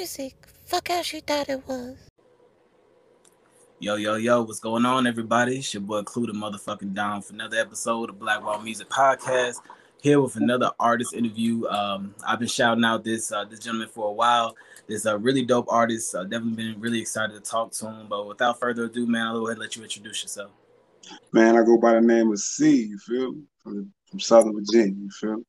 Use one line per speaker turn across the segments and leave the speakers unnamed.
music. Fuck else you thought it was.
Yo, yo, yo, what's going on, everybody? It's your boy Klue the motherfucking down for another episode of Black Wall Music Podcast. Here with another artist interview. Um, I've been shouting out this uh, this gentleman for a while. This a uh, really dope artist. I've definitely been really excited to talk to him. But without further ado, man, I'll go ahead and let you introduce yourself.
Man, I go by the name of Cee. You feel me? From, from Southern Virginia. You feel me?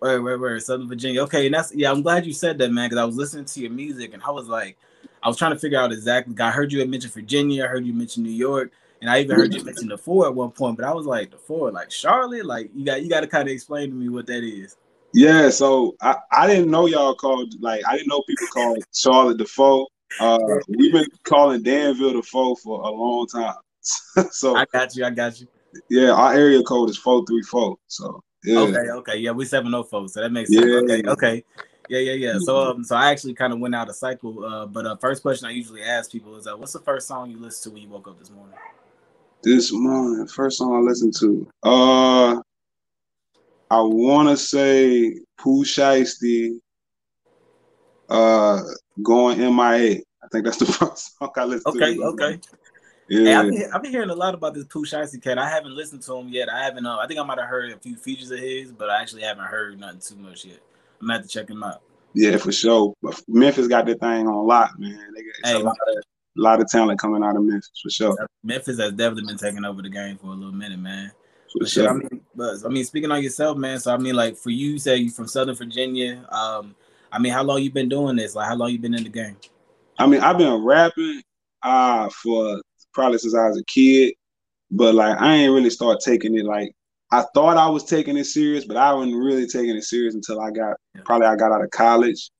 Wait, wait, wait, Southern Virginia. Okay, and that's yeah. I'm glad you said that, man, because I was listening to your music and I was like, I was trying to figure out exactly. I heard you had mentioned Virginia. I heard you mention New York, and I even heard you mention the four at one point. But I was like, the four, like Charlotte, like you got you got to kind of explain to me what that is.
Yeah, so I, I didn't know y'all called like I didn't know people called Charlotte the four. Uh, we've been calling Danville the four for a long time. so
I got you. I got you.
Yeah, our area code is four three four. So yeah.
Okay, okay, yeah, we seven oh four, so that makes sense. Yeah. Okay, okay, yeah, yeah, yeah. So, um, so I actually kind of went out of cycle. Uh, but uh, first question I usually ask people is, uh, what's the first song you listened to when you woke up this morning?
This morning, first song I listened to, uh, I want to say Pooh Shiesty, uh, going MIA. I think that's the first song I listened
okay,
to.
Okay, okay. Yeah. Hey, I've, been, I've been hearing a lot about this Pooh Shiesty cat. I haven't listened to him yet. I haven't. Uh, I think I might have heard a few features of his, but I actually haven't heard nothing too much yet. I'm gonna have to check him out.
Yeah, for sure. But Memphis got that thing on lock, man. They got hey, a, lot of, a lot of talent coming out of Memphis for sure.
Memphis has definitely been taking over the game for a little minute, man. For sure. I mean, but I mean, speaking on yourself, man. So I mean, like for you, say you're from Southern Virginia. Um, I mean, how long you been doing this? Like, how long you been in the game?
I mean, I've been rapping uh for probably since I was a kid. But like I ain't really start taking it like I thought I was taking it serious, but I wasn't really taking it serious until I got yeah. probably I got out of college.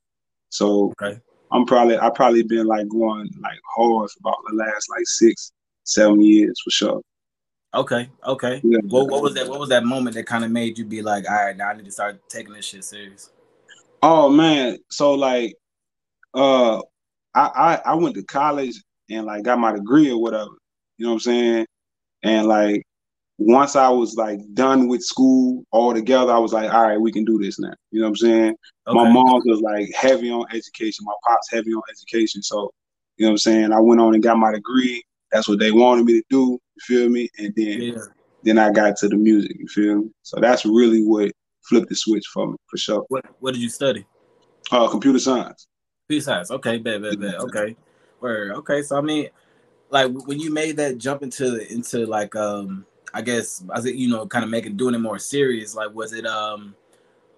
So okay. I'm probably I probably been like going like hard for about the last like six, seven years for sure.
Okay, okay. Yeah. What, what was that? What was that moment that kind of made you be like, all right, now I need to start taking this shit serious?
Oh man, so like, uh, I I, I went to college and like got my degree or whatever. You know what I'm saying? And like once I was like done with school altogether, I was like, all right, we can do this now. You know what I'm saying? Okay. My mom was like heavy on education. My pops heavy on education. So, you know what I'm saying? I went on and got my degree. That's what they wanted me to do. You feel me? And then yeah. then I got to the music. You feel me? So that's really what flipped the switch for me, for sure.
What What did you study?
Uh, computer science.
Computer science. Okay, bad, bad, bad. Okay. Word. Okay, so I mean, like when you made that jump into into like um, I guess I it you know kind of making doing it more serious. Like, was it um,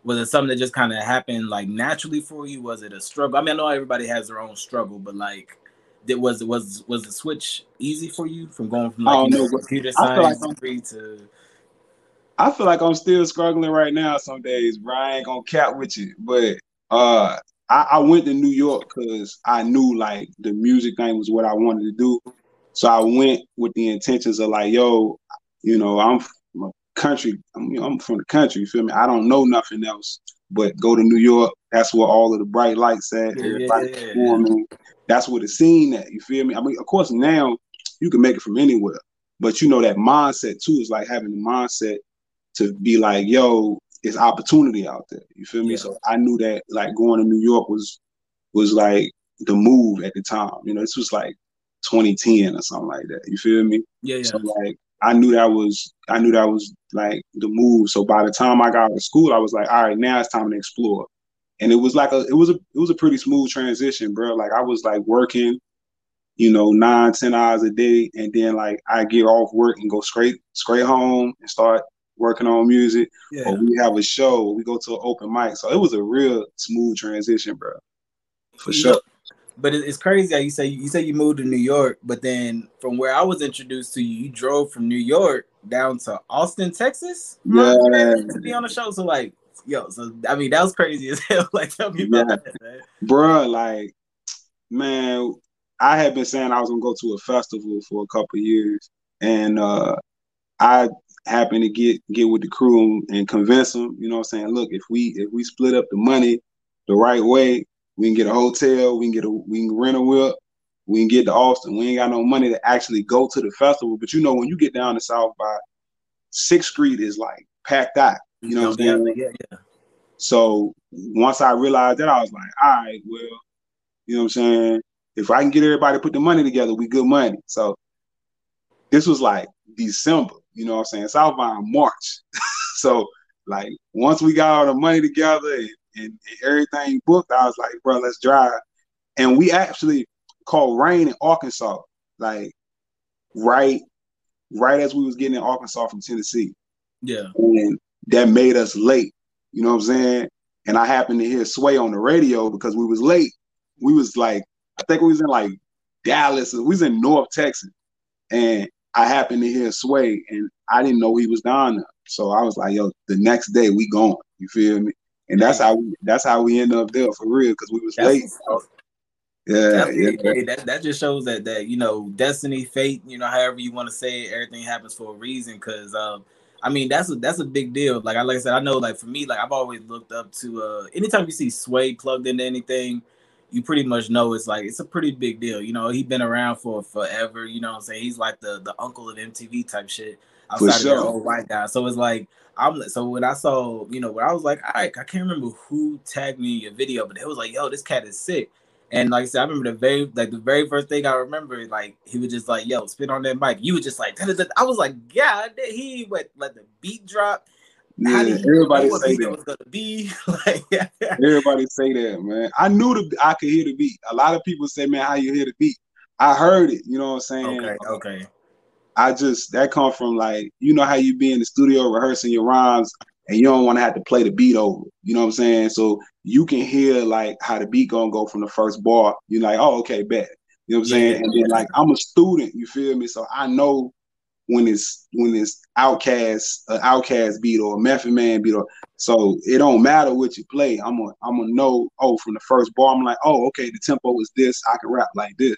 was it something that just kind of happened like naturally for you? Was it a struggle? I mean, I know everybody has their own struggle, but like, did was was was the switch easy for you from going from like oh, no, computer science like degree to
I feel like I'm still struggling right now some days, ain't gonna cap with you. But uh I, I went to New York because I knew like the music thing was what I wanted to do. So I went with the intentions of like, yo, you know, I'm from a country. I'm, you know, I'm from the country. You feel me? I don't know nothing else but go to New York. That's where all of the bright lights at. Yeah, Everybody yeah, performing. Yeah. That's where the scene at. You feel me? I mean, of course, now you can make it from anywhere, but you know that mindset too is like having the mindset to be like, yo, it's opportunity out there. You feel me? Yeah. So I knew that like going to New York was was like the move at the time. You know, this was like 2010 or something like that. You feel me?
Yeah, yeah.
So like I knew that was I knew that was like the move. So by the time I got out of school, I was like, all right, now it's time to explore. And it was like a it was a it was a pretty smooth transition, bro. Like I was like working, you know, nine, ten hours a day, and then like I get off work and go straight straight home and start working on music, yeah. or we have a show, we go to an open mic. So it was a real smooth transition, bro. For sure.
but it's crazy how you say you say you moved to New York, but then from where I was introduced to you, you drove from New York down to Austin, Texas,
yeah,
to be on the show. So like, yo, so I mean that was crazy as hell. like, tell me about yeah. that, man.
bro. Like, man, I had been saying I was gonna go to a festival for a couple years, and uh I happen to get get with the crew and convince them. You know what I'm saying? Look, if we if we split up the money the right way, we can get a hotel, we can get a we can rent a whip, we can get to Austin. We ain't got no money to actually go to the festival. But you know, when you get down to South by Sixth Street is like packed out. You know what I'm saying?
Yeah, yeah.
So once I realized that, I was like, all right, well, You know what I'm saying? If I can get everybody to put the money together, we good money. So this was like December, you know what I'm saying? South by March. so like once we got all the money together and, and, and, everything booked, I was like, bro, let's drive. And we actually called rain in Arkansas, like right, right as we was getting in Arkansas from Tennessee.
Yeah.
And that made us late. You know what I'm saying? And I happened to hear Sway on the radio because we was late. We was like, I think we was in like Dallas, we was in North Texas. And I happened to hear Sway and I didn't know he was down there. So I was like, yo, the next day we going. You feel me? And that's how we that's how we end up there for real, because we was that's late. Yeah, yeah.
Hey, that that just shows that that you know destiny, fate, you know, however you want to say it, everything happens for a reason. Because um, I mean, that's a that's a big deal. Like I like I said, I know like for me, like I've always looked up to uh anytime you see Sway plugged into anything, you pretty much know it's like it's a pretty big deal. You know, he's been around for forever. You know what I'm saying? He's like the the uncle of MTV type shit outside sure. of their old white guy. So it's like I'm so when I saw, you know, when I was like, all right, I can't remember who tagged me a video, but it was like, yo, this cat is sick. And like I said, I remember the very like the very first thing I remember, like he was just like, "Yo, spit on that mic." You were just like, I was like, "Yeah." He went let the beat drop.
Yeah, everybody say that
was gonna be like.
everybody say that, man. I knew the I could hear the beat. A lot of people say, "Man, how you hear the beat?" I heard it. You know what I'm saying?
Okay. Okay.
I just that come from like you know how you be in the studio rehearsing your rhymes and you don't want to have to play the beat over. You know what I'm saying? So you can hear like how the beat gonna go from the first bar. You're like, oh, okay, bet. You know what I'm saying? Yeah. And then like I'm a student, you feel me? So I know when it's when it's OutKast, an OutKast beat or Method Man beat or so it don't matter what you play. I'm gonna I'm gonna know, oh, from the first bar, I'm like, oh, okay, the tempo is this, I can rap like this.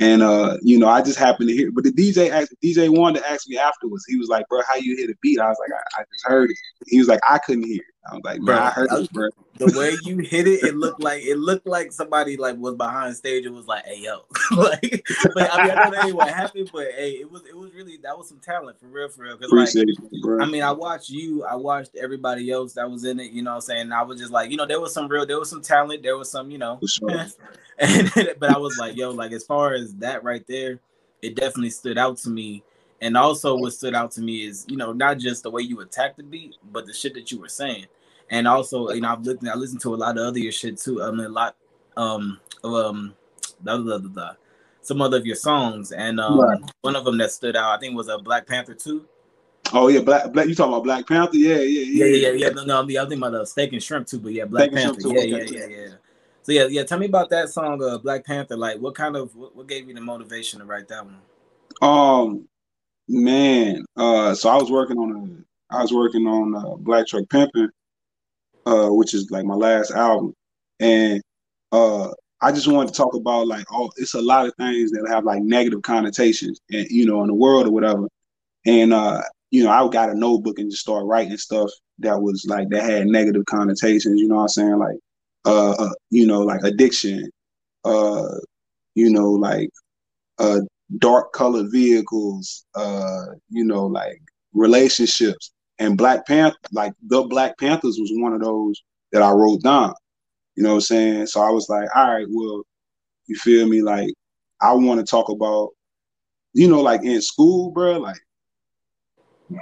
And uh, you know, I just happened to hear. But the DJ asked, DJ wanted to ask me afterwards. He was like, "Bro, how you hear the beat?" I was like, "I, I just heard it." He was like, "I couldn't hear." It. I was like, "Bro, I heard it, bro."
The way you hit it, it looked like it looked like somebody like was behind stage and was like, "Hey, yo!" like, but I mean, I don't know what happened, but hey, it was it was really that was some talent for real, for real. Because like, I mean, I watched you, I watched everybody else that was in it. You know, what I'm saying I was just like, you know, there was some real, there was some talent, there was some, you know, sure. And but I was like, yo, like as far as that right there, it definitely stood out to me. And also what stood out to me is, you know, not just the way you attacked the beat, but the shit that you were saying. And also, you know, I've looked, I listened to a lot of other your shit too. I mean a lot um um blah, blah, blah, blah, some other of your songs. And um right. one of them that stood out, I think was a Black Panther too.
Oh yeah, Black Black. You talking about Black Panther? Yeah, yeah,
yeah, yeah, yeah. yeah. No, no, I'm thinking about the steak and shrimp too. But yeah, Black Panther. Yeah, yeah, yeah, yeah. So yeah, yeah. Tell me about that song, uh, Black Panther. Like, what kind of what, what gave you the motivation to write that one?
Um, man. Uh, so I was working on a, I was working on uh, Black Truck Pimping, uh, which is like my last album, and uh, I just wanted to talk about like, oh, it's a lot of things that have like negative connotations, and you know, in the world or whatever, and uh, you know, I got a notebook and just start writing stuff that was like that had negative connotations. You know what I'm saying? Like uh, uh, you know, like addiction, uh, you know, like uh, dark colored vehicles, uh, you know, like relationships. And Black Panther, like the Black Panthers was one of those that I wrote down. You know what I'm saying? So I was like, all right, well, you feel me? Like, I want to talk about, you know, like in school, bro, like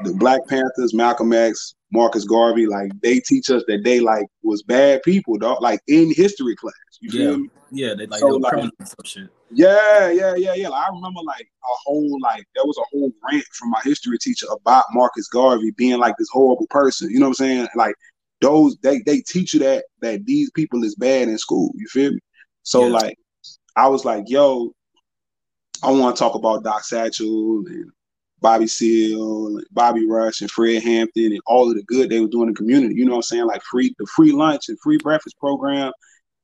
the Black Panthers, Malcolm X, Marcus Garvey, like they teach us that they like was bad people, dog. Like in history class, you
yeah.
feel me?
Yeah, they like, so, like shit.
Yeah, yeah, yeah, yeah. Like, I remember like a whole like there was a whole rant from my history teacher about Marcus Garvey being like this horrible person. You know what I'm saying? Like those they they teach you that that these people is bad in school. You feel me? So yeah. like I was like, yo, I want to talk about Doc Satchel and Bobby Seale, and Bobby Rush, and Fred Hampton, and all of the good they were doing in the community. You know what I'm saying? Like free the free lunch and free breakfast program,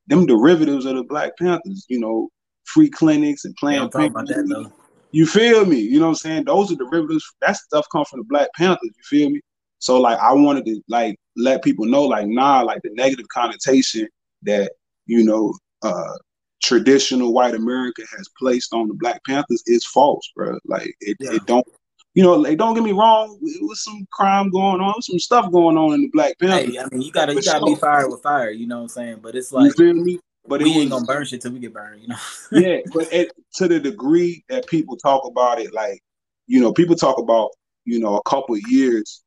them derivatives of the Black Panthers. You know, free clinics and Planned
Parenthood.
You feel me? You know what I'm saying? Those are derivatives. That stuff comes from the Black Panthers. You feel me? So like, I wanted to like let people know, like, nah, like the negative connotation that you know uh traditional white America has placed on the Black Panthers is false, bro. Like it, yeah. it don't you know, like don't get me wrong, it was some crime going on, some stuff going on in the Black Panther.
Hey, I mean, you gotta you gotta be fired with fire. You know what I'm saying? But it's like,
you feel me? But
we
it
ain't gonna burn shit till we get burned, you know.
yeah, but it, to the degree that people talk about it, like you know, people talk about you know a couple of years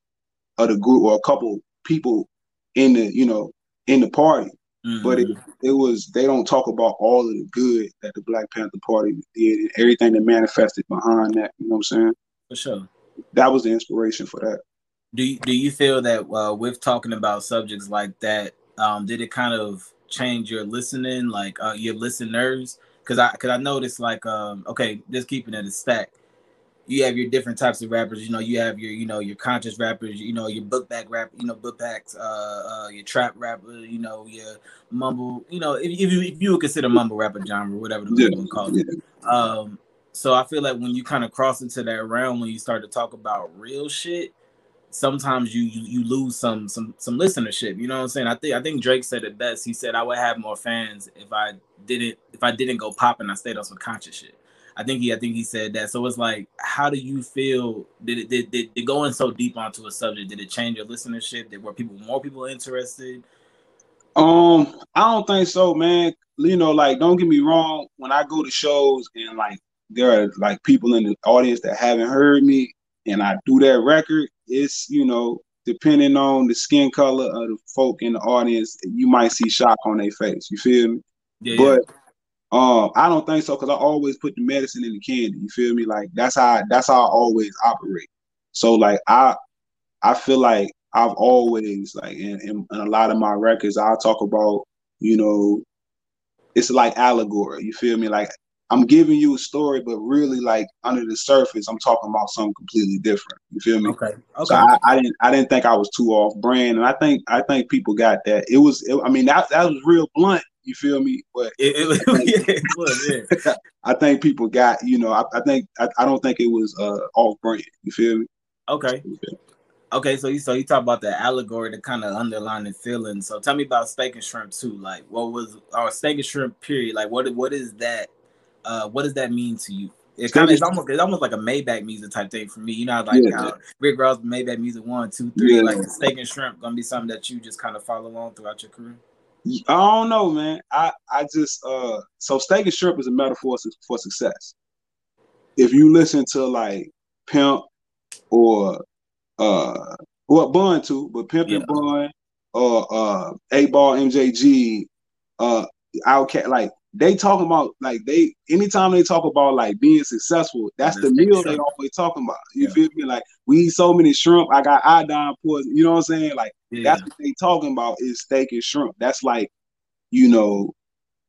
of the group or a couple people in the you know in the party, but it,
Mhm.
it was they don't talk about all of the good that the Black Panther Party did and everything that manifested behind that. You know what I'm saying?
for sure.
That was the inspiration for that.
Do you, do you feel that uh, with talking about subjects like that, um, did it kind of change your listening, like uh, your listeners? Because I because I noticed like um, okay, just keeping it a stack. You have your different types of rappers. You know, you have your you know your conscious rappers. You know your book bag rap. You know book backs. Uh, uh, your trap rapper. You know your mumble. You know if, if you if you would consider mumble rapper genre, whatever the
Yeah,
want call it. Um, so I feel like when you kind of cross into that realm, when you start to talk about real shit, sometimes you, you you lose some some some listenership. You know what I'm saying? I think I think Drake said it best. He said I would have more fans if I didn't if I didn't go pop and I stayed on some conscious shit. I think he I think he said that. So it's like, how do you feel? Did it did, did, did going so deep onto a subject? Did it change your listenership? Did were people more people interested?
Um, I don't think so, man. You know, like don't get me wrong. When I go to shows and like there are like people in the audience that haven't heard me, and I do that record, it's you know depending on the skin color of the folk in the audience, you might see shock on their face. You feel me?
Yeah,
but um, I don't think so because I always put the medicine in the candy. You feel me? Like that's how I, that's how I always operate. So like I I feel like I've always like in, in, in a lot of my records I'll talk about you know it's like allegory. You feel me? Like I'm giving you a story, but really like under the surface I'm talking about something completely different. You feel me?
okay, okay.
So I, I didn't I didn't think I was too off brand, and I think I think people got that. It was it, I mean that that was real blunt. You feel me? But
it, it, yeah, it was, yeah.
I think people got you know I, I think I, I don't think it was uh off brand. You feel me?
Okay. Okay, so you so you talk about the allegory, the kind of underlying feeling. So tell me about steak and shrimp too. Like, what was or steak and shrimp period? Like, what what is that? Uh, what does that mean to you? It's kind of it's almost it's almost like a Maybach music type thing for me. You know, like
Yeah.
how Rick Ross Maybach music one, two, three.
Yeah.
Like steak and shrimp gonna be something that you just kind of follow on throughout your career.
I don't know, man. I I just uh so steak and shrimp is a metaphor for success. If you listen to like Pimp or uh well Bun too, but Pimp and
Yeah.
Bun or uh 8Ball MJG, uh OutKast, like they talking about like they anytime they talk about like being successful, that's the meal they always talking about. You
Yeah.
feel me? Like we eat so many shrimp, I got iodine poison, you know what I'm saying? Like
Yeah,
that's what they talking about is steak and shrimp. That's like, you know,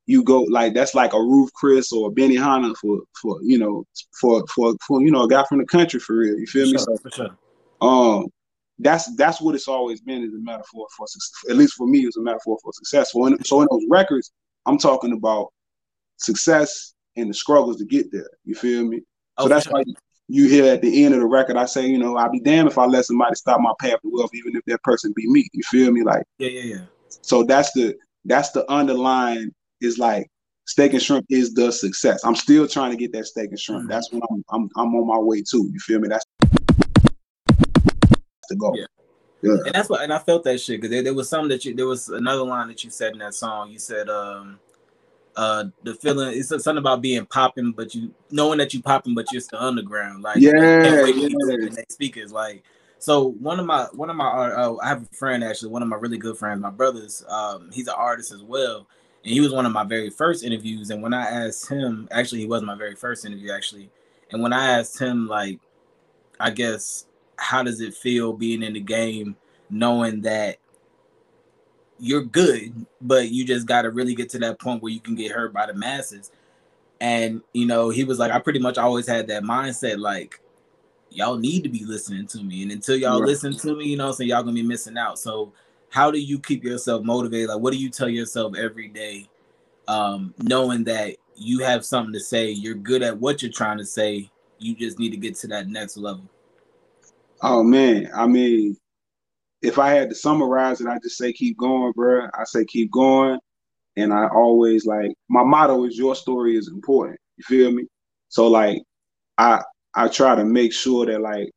you go like that's like a Ruth's Chris or a Benihana for for you know for for for you know a guy from the country for real. You
for
feel me?
sure,
So
for sure.
um, that's that's what it's always been is a metaphor for success. At least for me, it's a metaphor for success. So in, so in those records, I'm talking about success and the struggles to get there. You feel me? So that's why you hear at the end of the record, I say, you know, I'll be damned if I let somebody stop my path to wealth, even if that person be me. You feel me? Like,
Yeah, yeah, yeah.
so that's the that's the underlying is like steak and shrimp is the success. I'm still trying to get that steak and shrimp.
Mhm.
That's what I'm I'm I'm on my way to. You feel me? That's the goal.
Yeah.
Yeah.
And that's what, and I felt that shit because there, there was something that you, there was another line that you said in that song. You said, um, uh, the feeling it's something about being popping, but you knowing that you popping, but you're still underground. Like, you know, you can't
Yeah, yeah.
the next speakers. Like, so one of my, one of my, uh, I have a friend actually, one of my really good friends, my brother's, um, he's an artist as well. And he was one of my very first interviews. And when I asked him, actually, he was my very first interview, actually. And when I asked him, like, I guess, how does it feel being in the game, knowing that you're good, but you just got to really get to that point where you can get hurt by the masses. And, you know, he was like, I pretty much always had that mindset, like, y'all need to be listening to me. And until y'all
Right.
listen to me, you know, so y'all gonna be missing out. So how do you keep yourself motivated? Like, what do you tell yourself every day, um, knowing that you have something to say, you're good at what you're trying to say, you just need to get to that next level.
Oh man, I mean, if I had to summarize it, I just say keep going, bro. I say keep going, and I always like my motto is your story is important. You feel me? So like, I I try to make sure that like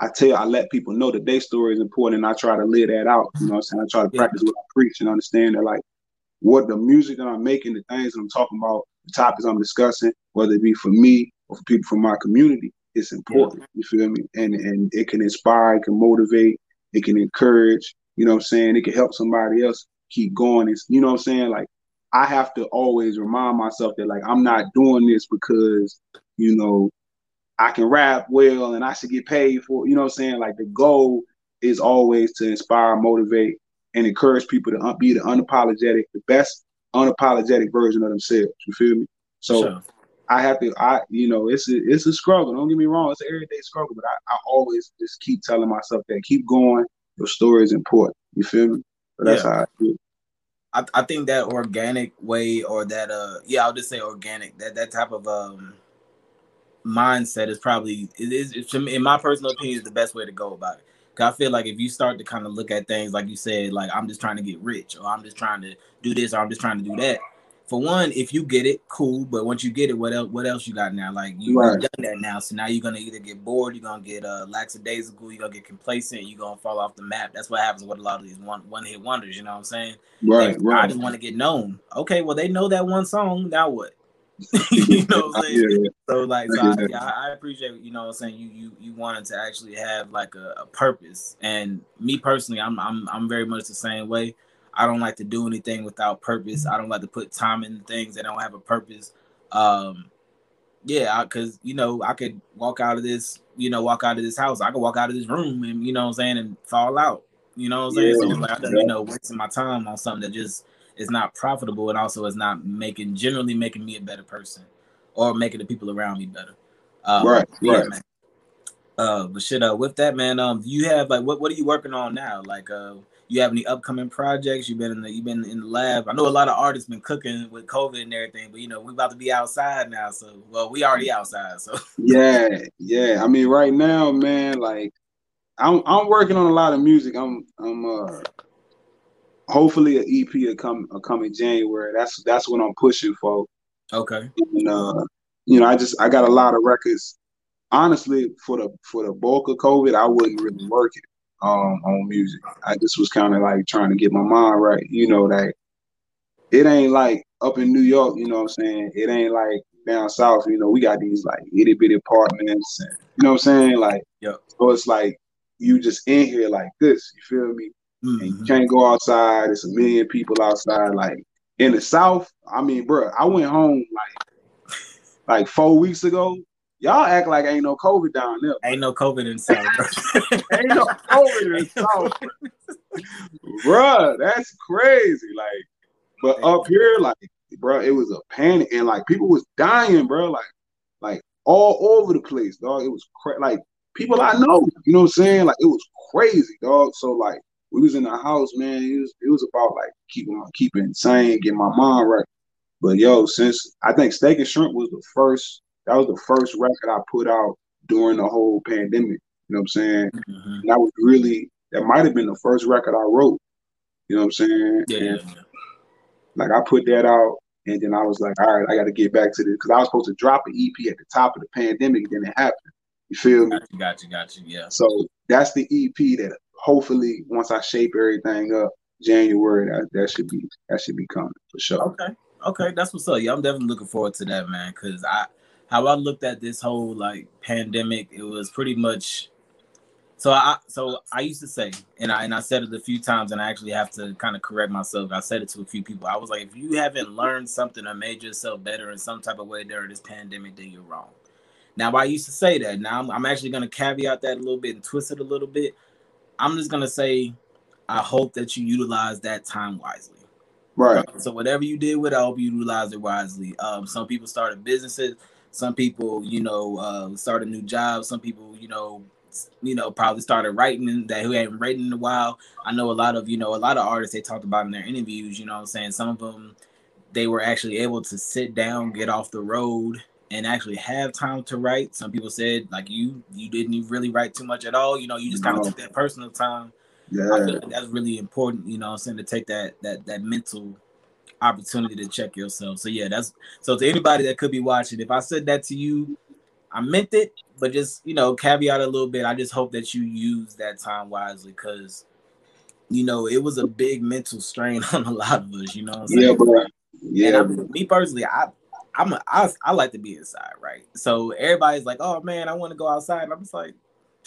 I tell I let people know that their story is important, and I try to live that out. You know what I'm saying? I try to
Yeah.
practice what I preach and understand that like what the music that I'm making, the things that I'm talking about, the topics I'm discussing, whether it be for me or for people from my community, it's important. Yeah. You feel me? And and it can inspire, it can motivate, it can encourage. You know what I'm saying? It can help somebody else keep going. It's you know what I'm saying? Like I have to always remind myself that like I'm not doing this because you know I can rap well and I should get paid for. You know what I'm saying? Like the goal is always to inspire, motivate, and encourage people to be the unapologetic, the best unapologetic version of themselves. You feel me? So sure. I have to, I you know, it's a it's a struggle. Don't get me wrong, it's an everyday struggle, but I, I always just keep telling myself that keep going. Your story is important. You feel me? But that's yeah. how I feel.
I, I think that organic way or that uh yeah I'll just say organic that that type of um mindset is probably it is in my personal opinion is the best way to go about it Cause I feel like if you start to kind of look at things like you said, like I'm just trying to get rich, or I'm just trying to do this, or I'm just trying to do that. For one, if you get it, cool. But once you get it, what else? What else you got now? Like you right. done that now, so now you're gonna either get bored, you're gonna get uh, lackadaisical, you're gonna get complacent, you're gonna fall off the map. That's what happens with a lot of these one one hit wonders. You know what I'm saying?
Right. right.
I just want to get known. Okay, well they know that one song. Now what? you know what I'm saying? Yeah, yeah. So like, so I, yeah, I, appreciate you know what I'm saying. You you you wanted to actually have like a, a, purpose, and me personally, I'm I'm I'm very much the same way. I don't like to do anything without purpose. I don't like to put time in things that don't have a purpose. Um, yeah, because you know I could walk out of this, you know, walk out of this house. I could walk out of this room, and you know what I'm saying, and fall out. You know what I'm saying? Yeah, so like, I, you know, wasting my time on something that just is not profitable and also is not making generally making me a better person or making the people around me better.
Um, right, yeah, right.
Man. Uh, but shit, uh, with that, man, um, you have like what what are you working on now? Like, uh, you have any upcoming projects? You've been in the you've been in the lab. I know a lot of artists been cooking with COVID and everything, but you know we about to be outside now. So, well, we already outside. So,
yeah, yeah. I mean, right now, man, like I'm I'm working on a lot of music. I'm I'm uh hopefully an EP will come will come in January. That's that's what I'm pushing for.
Okay.
And uh, you know, I just I got a lot of records. Honestly, for the for the bulk of COVID, I wasn't really working um on music. I just was kind of like trying to get my mind right. You know that it ain't like up in New York. You know what I'm saying? It ain't like down south. You know, we got these like itty bitty apartments, and you know what I'm saying? Like,
yep.
so it's like you just in here like this. You feel me? Mm-hmm. And you can't go outside. It's a million people outside. Like in the South, I mean, bro, I went home like like four weeks ago. Y'all act like ain't no COVID down there.
Ain't no COVID in South,
ain't no COVID in South, bro. That's crazy. Like, but up here, like, bro, it was a panic, and like people was dying, bro. Like, like all over the place, dog. It was cra- like people I know. You know what I'm saying? Like, it was crazy, dog. So like, we was in the house, man. It was it was about like keeping on keeping sane, getting my mind right. But yo, since I think Steak and Shrimp was the first, that was the first record I put out during the whole pandemic. You know what I'm saying? Mm-hmm. And that was really that might have been the first record I wrote. You know what I'm saying?
Yeah. And,
like I put that out, and then I was like, all right, I got to get back to this because I was supposed to drop an EP at the top of the pandemic, and then it happened. You feel
me? Gotcha, gotcha, gotcha. Yeah.
So that's the EP that hopefully once I shape everything up, January that, that should be that should be coming for sure.
Okay, okay, that's what's up. Yeah, I'm definitely looking forward to that, man. Because I how I looked at this whole like pandemic, it was pretty much. So I so I used to say, and I and I said it a few times, and I actually have to kind of correct myself. I said it to a few people. I was like, if you haven't learned something or made yourself better in some type of way during this pandemic, then you're wrong. Now I used to say that. Now I'm, I'm actually going to caveat that a little bit and twist it a little bit. I'm just gonna say, I hope that you utilize that time wisely.
Right.
So whatever you did with it, I hope you utilize it wisely. Um, some people started businesses. Some people, you know, uh, started new jobs. Some people, you know, you know, probably started writing that who hadn't written in a while. I know a lot of, you know, a lot of artists they talked about in their interviews. You know, I'm saying some of them they were actually able to sit down, get off the road, and actually have time to write. Some people said like you you didn't really write too much at all. You know, you just kind of took that personal time.
Yeah, I feel
like that's really important. You know, I'm saying to take that that that mental opportunity to check yourself. So yeah, that's so to anybody that could be watching. If I said that to you, I meant it, but just you know, caveat a little bit. I just hope that you use that time wisely because you know, it was a big mental strain on a lot of us. You know, what I'm
Yeah, bro. Yeah,
me personally, I I'm a, I, I like to be inside, right? So everybody's like, "Oh man, I want to go outside." And I'm just like,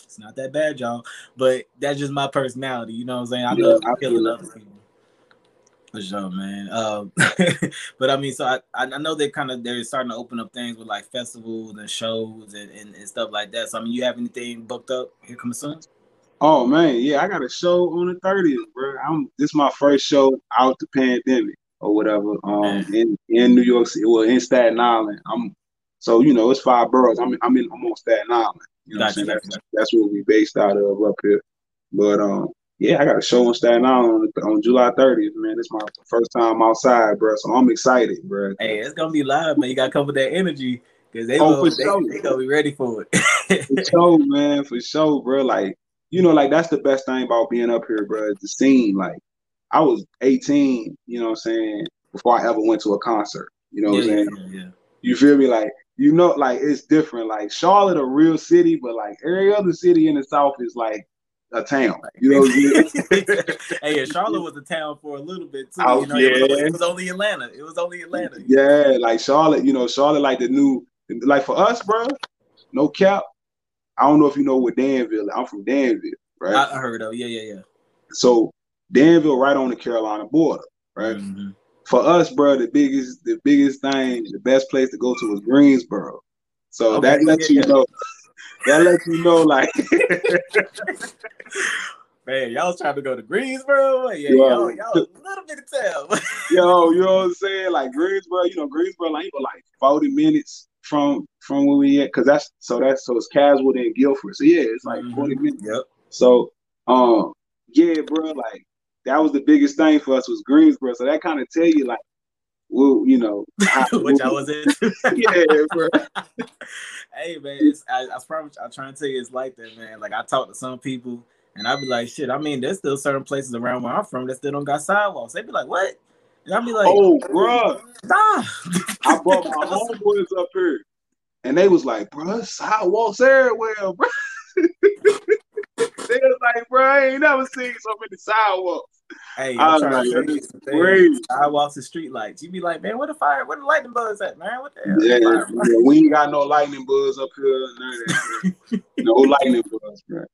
"It's not that bad, y'all." But that's just my personality. You know what I'm saying? I
Yeah,
love
I
killing
feel
other people. For sure, man. Um, but I mean, so I, I know they kind of they're starting to open up things with like festivals and shows and, and, and stuff like that. So I mean, you have anything booked up here coming soon?
Oh man, yeah, I got a show on the 30th, bro. I'm this is my first show out the pandemic or whatever. Um in, in New York City, well in Staten Island. I'm so you know it's five boroughs. I'm I'm in I'm on Staten Island. You know
Gotcha,
what I'm saying? That's, that's where we based out of up here. But um yeah, I got a show on Staten Island on, on July 30th, man. It's my first time outside, bro. So I'm excited, bro.
Hey, it's gonna be live, man. You gotta come with that energy because they,
Oh,
will they,
sure.
they gonna be ready for it.
For sure, man, for sure, bro. Like, you know, like that's the best thing about being up here, bro. The scene. Like, I was 18, you know what I'm saying, before I ever went to a concert. You know what
yeah,
I'm saying?
yeah, yeah.
You feel me? Like, you know, like it's different. Like Charlotte, a real city, but like every other city in the South is like a town. You know what I'm saying?
hey, Charlotte was a town for a little bit too.
Oh,
you know, it, was,
yeah.
it was only Atlanta. It was only Atlanta.
yeah, like Charlotte, you know, Charlotte, like the new, like for us, bro, no cap. I don't know if you know what Danville. I'm from Danville, right?
I, heard of. Yeah, yeah, yeah.
so Danville, right on the Carolina border, right?
Mhm.
For us, bro, the biggest, the biggest thing, the best place to go to is Greensboro. So
Okay,
that lets
yeah,
you
yeah.
know. That lets you know, like,
Man, y'all was trying to go to Greensboro. Yeah,
Yeah.
y'all, y'all a little bit of town.
yo, you know what I'm saying? Like Greensboro, you know, Greensboro, like, like 40 minutes from from where we at, cause that's so that's so it's Caswell and Guilford. So yeah, it's like 40
Mhm.
minutes.
Yep.
So, um, yeah, bro, like that was the biggest thing for us was Greensboro. So that kind of tell you, like, well, you know, how,
Which I was into.
yeah, bro.
hey man, it's, I, I promise. I try and tell you, it's like that, man. Like I talk to some people, and I be like, shit. I mean, there's still certain places around where I'm from that still don't got sidewalks. They be like, what? And I be like,
Oh, bro,
nah.
I brought my homeboys up here, and they was like, bro, sidewalks everywhere, bro. they was like, bro, I ain't never seen so many sidewalks.
Hey,
I
I'm trying
like,
to show you
that's
some things. Sidewalks and street lights. You be like, man, where the fire? Where the lightning bugs at, man? What the hell?
Yeah, yeah, we ain't got no lightning bugs up here. None of that. no lightning bugs, bro.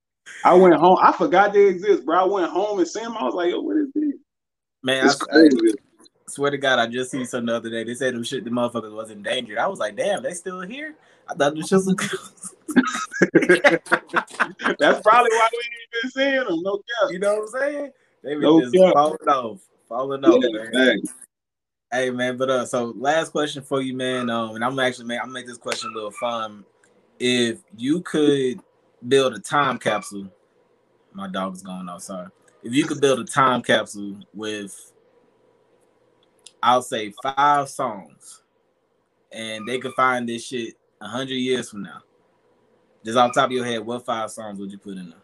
I went home. I forgot they exist, bro. I went home and seen them. I was like, yo, what is this?
Man, I,
It's
I
crazy.
swear to God, I just seen something the other day. They said them shit, the motherfuckers was endangered. I was like, damn, they still here? I thought them shits was
That's probably why we ain't been seeing them. No cap.
You know what I'm saying? They were
No
just
cap.
falling off, falling off,
Yeah,
man.
thanks.
Hey man, but uh, so last question for you, man. Um, and I'm actually make I'm make this question a little fun. If you could build a time capsule, my dog is going outside. If you could build a time capsule with, I'll say five songs, and they could find this shit a hundred years from now. Just off the top of your head, what five songs would you put in there?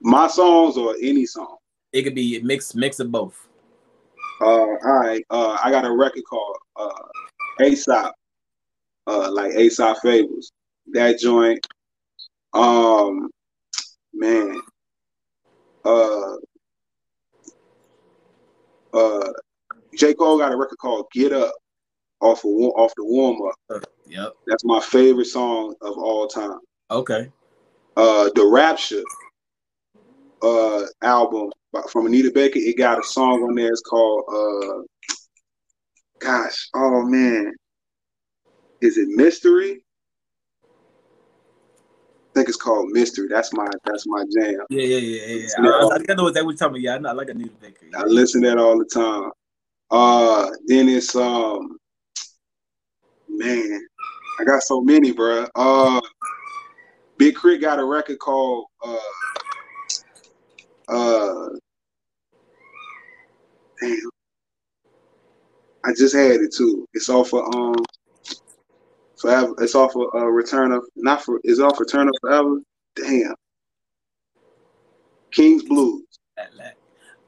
My songs or any song.
It could be a mix, mix of both.
Uh, all right. Uh, I got a record called uh, Aesop, uh, like Aesop Fables. That joint. Um, man. Uh, uh, J Cole got a record called Get Up off of off the warm up.
Yep.
That's my favorite song of all time.
Okay.
uh the Rapture uh album from Anita Baker. It got a song on there. It's called uh gosh, oh man. Is it Mystery? I think it's called Mystery. That's my that's my jam.
Yeah, yeah, yeah, yeah.
Yeah.
I, I, I know what that was talking about. Yeah, I know. I like Anita Baker.
I listen to that all the time. Uh then it's um man, I got so many, bruh. Uh Big K.R.I.T. got a record called uh uh damn. I just had it too. It's off of um forever it's off of uh Return of not for it's off Return of 4Eva. Damn. King's Blues.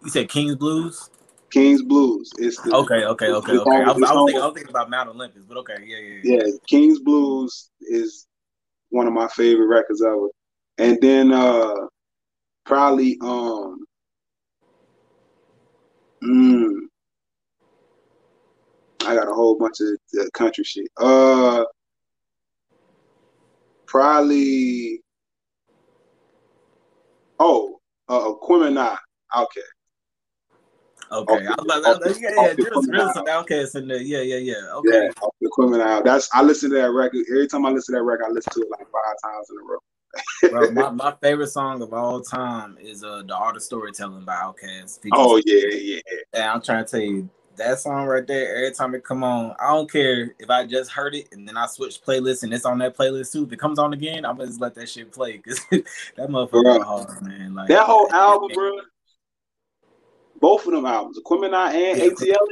You said King's Blues.
King's Blues. It's the
Okay, okay, okay, okay. I was, I was, thinking, I was thinking about Mount Olympus, but okay, yeah, yeah, yeah.
yeah, King's Blues is one of my favorite records ever. And then uh probably um Mm. I got a whole bunch of uh, country shit. Uh, probably. Oh, uh, Aquemini. Okay.
Okay,
Okay.
I was to,
Okay.
yeah, yeah,
Okay.
there's real some outcasts in there. Yeah, yeah, yeah.
Yeah,
Okay,
off the. That's I listen to that record every time I listen to that record. I listen to it like five times in a row.
Bro. My, my favorite song of all time is uh "The Art of Storytelling" by Outkast.
Oh yeah, yeah.
And I'm trying to tell you that song right there. Every time it come on, I don't care if I just heard it and then I switch playlists and it's on that playlist too. If it comes on again, I'm gonna just let that shit play because that motherfucker hard, man. Like
That whole album, bro. Both of them albums, Aquemini and
Yeah.
ATL,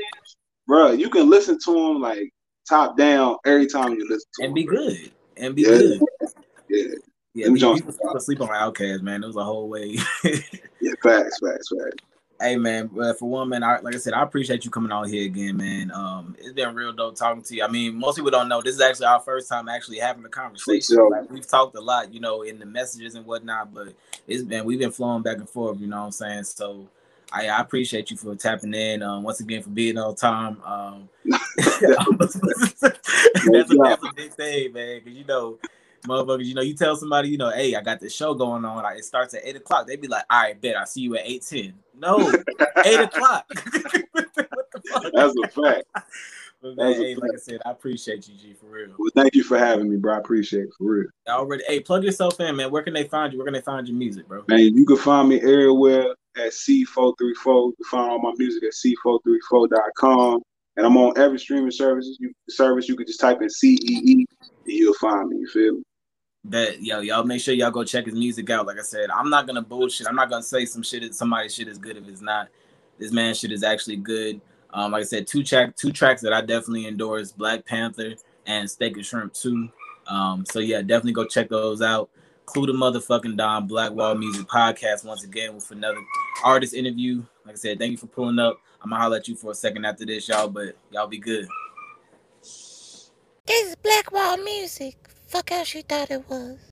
bro. You can listen to them like top down every time you listen to
and
them.
be
bro.
good and be
Yeah.
good.
Yeah,
Yeah,
Them
we,
Jones-
people fall asleep on Outkast, man. It was a whole way.
yeah. Facts, facts, facts.
Hey man, but for one man, I, like I said, I appreciate you coming out here again, man. Um, it's been real dope talking to you. I mean, most people don't know this is actually our first time actually having a conversation.
sure.
Like we've talked a lot, you know, in the messages and whatnot, but it's been we've been flowing back and forth, you know what I'm saying? So I, I appreciate you for tapping in. Um, once again for being on time. Um, that's, a, that's a big thing, man. Cause you know, motherfuckers, you know, you tell somebody, you know, hey, I got this show going on. Like, it starts at eight o'clock. They be like, all right, bet I'll see you at eight ten. No, eight o'clock.
That's a fact.
But man, hey, like I said, I appreciate you, G, for real.
Well, thank you for having me, bro. I appreciate it for real.
I already, hey, plug yourself in, man. Where can they find you? Where can they find your music, bro?
Man, you can find me everywhere at Cee434. You can find all my music at Cee434.com. And I'm on every streaming services. You service you can just type in C E E and you'll find me. You feel me?
That yo, y'all make sure y'all go check his music out. Like I said, I'm not gonna bullshit. I'm not gonna say some shit. Somebody's shit is good if it's not. This man shit is actually good. Um, like I said, two track, two tracks that I definitely endorse: Black Panther and Steak and Shrimp too. Um, so yeah, definitely go check those out. Klue the motherfucking Don Blackwall Music Podcast once again with another artist interview. Like I said, thank you for pulling up. I'm gonna holler at you for a second after this, y'all, but y'all be good.
This is Blackwall music. Fuck how she thought it was.